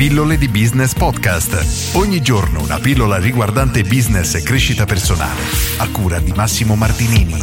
Pillole di Business Podcast. Ogni giorno una pillola riguardante business e crescita personale. A cura di Massimo Martinini.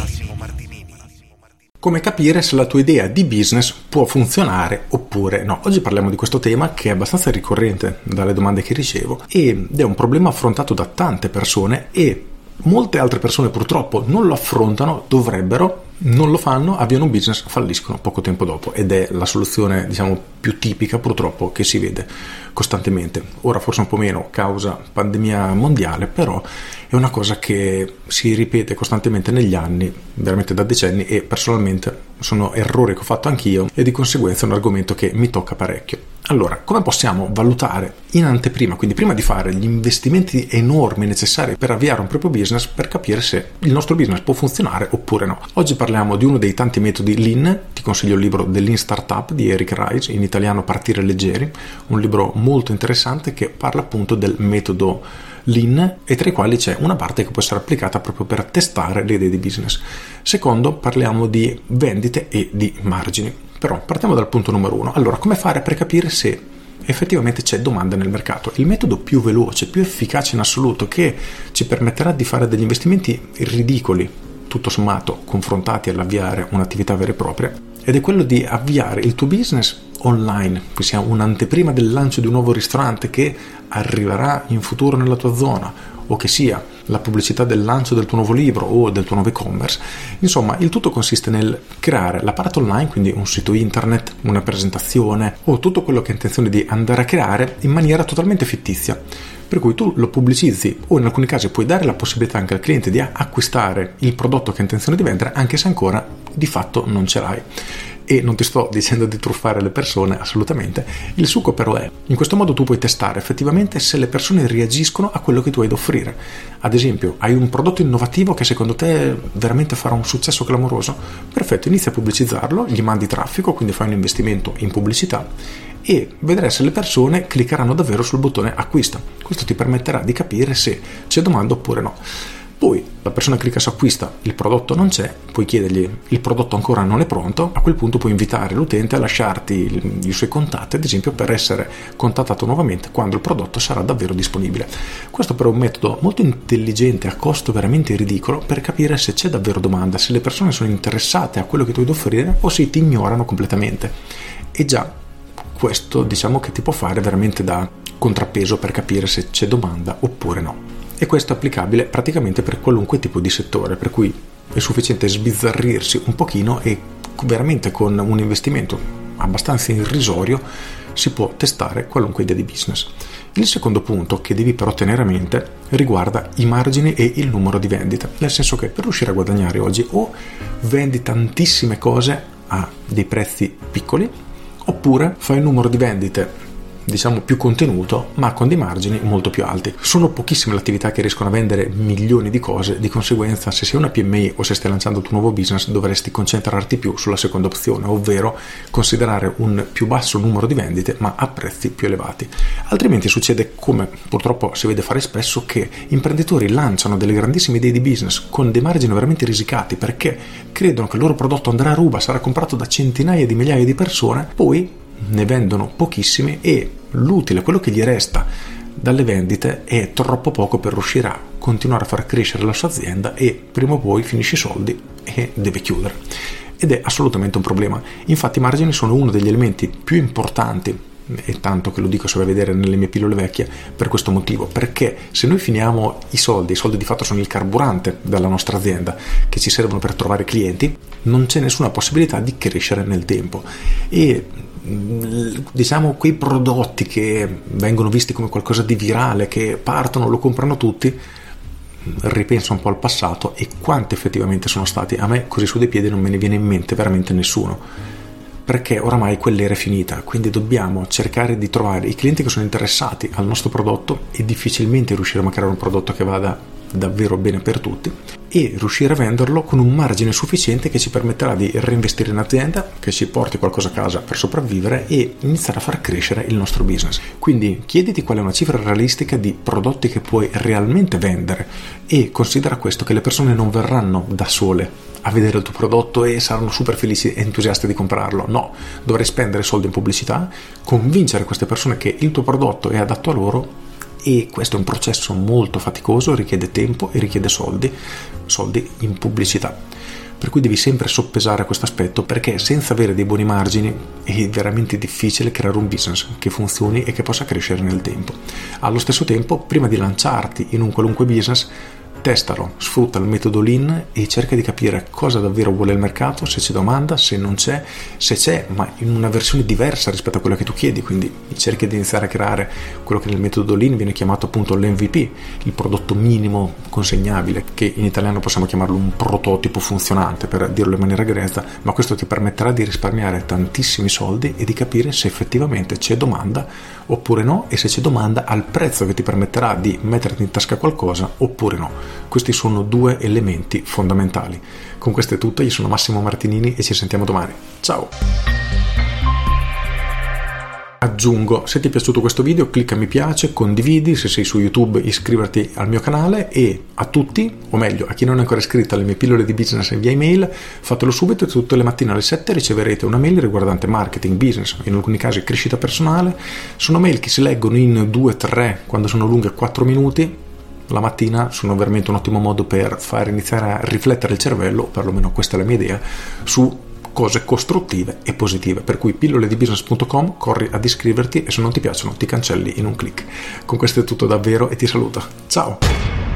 Come capire se la tua idea di business può funzionare oppure no. Oggi parliamo di questo tema che è abbastanza ricorrente dalle domande che ricevo ed è un problema affrontato da tante persone e molte altre persone purtroppo non lo affrontano, dovrebbero, non lo fanno, avviano un business, falliscono poco tempo dopo ed è la soluzione diciamo più tipica purtroppo che si vede costantemente. Ora forse un po' meno causa pandemia mondiale, però è una cosa che si ripete costantemente negli anni, veramente da decenni e personalmente sono errori che ho fatto anch'io e di conseguenza è un argomento che mi tocca parecchio. Allora, come possiamo valutare in anteprima, quindi prima di fare gli investimenti enormi necessari per avviare un proprio business, per capire se il nostro business può funzionare oppure no? Oggi parliamo di uno dei tanti metodi Lean, ti consiglio il libro The Lean Startup di Eric Rice, in italiano Partire leggeri, un libro molto interessante che parla appunto del metodo Lean e tra i quali c'è una parte che può essere applicata proprio per testare le idee di business. Secondo, parliamo di vendite e di margini. Però partiamo dal punto numero uno. Allora, come fare per capire se effettivamente c'è domanda nel mercato? Il metodo più veloce, più efficace in assoluto, che ci permetterà di fare degli investimenti ridicoli, tutto sommato, confrontati all'avviare un'attività vera e propria, ed è quello di avviare il tuo business online, che sia un'anteprima del lancio di un nuovo ristorante che arriverà in futuro nella tua zona o che sia la pubblicità del lancio del tuo nuovo libro o del tuo nuovo e-commerce. Insomma, il tutto consiste nel creare la parte online, quindi un sito internet, una presentazione o tutto quello che hai intenzione di andare a creare in maniera totalmente fittizia. Per cui tu lo pubblicizzi o in alcuni casi puoi dare la possibilità anche al cliente di acquistare il prodotto che hai intenzione di vendere anche se ancora di fatto non ce l'hai e non ti sto dicendo di truffare le persone assolutamente, il succo però è, in questo modo tu puoi testare effettivamente se le persone reagiscono a quello che tu hai da offrire. Ad esempio, hai un prodotto innovativo che secondo te veramente farà un successo clamoroso? Perfetto, inizia a pubblicizzarlo, gli mandi traffico, quindi fai un investimento in pubblicità e vedrai se le persone cliccheranno davvero sul bottone acquista. Questo ti permetterà di capire se c'è domanda oppure no. Poi la persona clicca su acquista, il prodotto non c'è, puoi chiedergli il prodotto ancora non è pronto, a quel punto puoi invitare l'utente a lasciarti i suoi contatti, ad esempio per essere contattato nuovamente quando il prodotto sarà davvero disponibile. Questo però è un metodo molto intelligente a costo veramente ridicolo per capire se c'è davvero domanda, se le persone sono interessate a quello che tu da offrire o se ti ignorano completamente. E già questo diciamo che ti può fare veramente da contrappeso per capire se c'è domanda oppure no e questo è applicabile praticamente per qualunque tipo di settore, per cui è sufficiente sbizzarrirsi un pochino e veramente con un investimento abbastanza irrisorio si può testare qualunque idea di business. Il secondo punto che devi però tenere a mente riguarda i margini e il numero di vendite, nel senso che per riuscire a guadagnare oggi o vendi tantissime cose a dei prezzi piccoli oppure fai un numero di vendite diciamo più contenuto ma con dei margini molto più alti. Sono pochissime le attività che riescono a vendere milioni di cose, di conseguenza se sei una PMI o se stai lanciando il tuo nuovo business dovresti concentrarti più sulla seconda opzione, ovvero considerare un più basso numero di vendite ma a prezzi più elevati. Altrimenti succede come purtroppo si vede fare spesso che imprenditori lanciano delle grandissime idee di business con dei margini veramente risicati perché credono che il loro prodotto andrà a ruba, sarà comprato da centinaia di migliaia di persone, poi ne vendono pochissimi e l'utile, quello che gli resta dalle vendite è troppo poco per riuscire a continuare a far crescere la sua azienda e prima o poi finisce i soldi e deve chiudere. Ed è assolutamente un problema. Infatti i margini sono uno degli elementi più importanti e tanto che lo dico se vai a vedere nelle mie pillole vecchie per questo motivo perché se noi finiamo i soldi i soldi di fatto sono il carburante della nostra azienda che ci servono per trovare clienti non c'è nessuna possibilità di crescere nel tempo e diciamo quei prodotti che vengono visti come qualcosa di virale, che partono, lo comprano tutti, ripenso un po' al passato e quanti effettivamente sono stati. A me così su dei piedi non me ne viene in mente veramente nessuno, perché oramai quell'era è finita, quindi dobbiamo cercare di trovare i clienti che sono interessati al nostro prodotto e difficilmente riusciremo a creare un prodotto che vada davvero bene per tutti e riuscire a venderlo con un margine sufficiente che ci permetterà di reinvestire in azienda, che ci porti qualcosa a casa per sopravvivere e iniziare a far crescere il nostro business. Quindi chiediti qual è una cifra realistica di prodotti che puoi realmente vendere e considera questo che le persone non verranno da sole a vedere il tuo prodotto e saranno super felici e entusiasti di comprarlo. No, dovrai spendere soldi in pubblicità, convincere queste persone che il tuo prodotto è adatto a loro e questo è un processo molto faticoso, richiede tempo e richiede soldi, soldi in pubblicità. Per cui devi sempre soppesare questo aspetto perché senza avere dei buoni margini è veramente difficile creare un business che funzioni e che possa crescere nel tempo. Allo stesso tempo, prima di lanciarti in un qualunque business, Testalo, sfrutta il metodo Lean e cerca di capire cosa davvero vuole il mercato, se c'è domanda, se non c'è, se c'è, ma in una versione diversa rispetto a quella che tu chiedi, quindi cerchi di iniziare a creare quello che nel metodo Lean viene chiamato appunto l'MVP, il prodotto minimo consegnabile, che in italiano possiamo chiamarlo un prototipo funzionante per dirlo in maniera grezza, ma questo ti permetterà di risparmiare tantissimi soldi e di capire se effettivamente c'è domanda oppure no e se c'è domanda al prezzo che ti permetterà di metterti in tasca qualcosa oppure no. Questi sono due elementi fondamentali. Con questo è tutto, io sono Massimo Martinini e ci sentiamo domani. Ciao! Aggiungo, se ti è piaciuto questo video clicca mi piace, condividi, se sei su YouTube iscriverti al mio canale e a tutti, o meglio a chi non è ancora iscritto alle mie pillole di business via email, fatelo subito tutte le mattine alle 7 riceverete una mail riguardante marketing, business, in alcuni casi crescita personale. Sono mail che si leggono in 2-3, quando sono lunghe 4 minuti, la mattina sono veramente un ottimo modo per far iniziare a riflettere il cervello, perlomeno questa è la mia idea, su cose costruttive e positive. Per cui pilloledibusiness.com, corri ad iscriverti e se non ti piacciono ti cancelli in un clic. Con questo è tutto davvero e ti saluto. Ciao!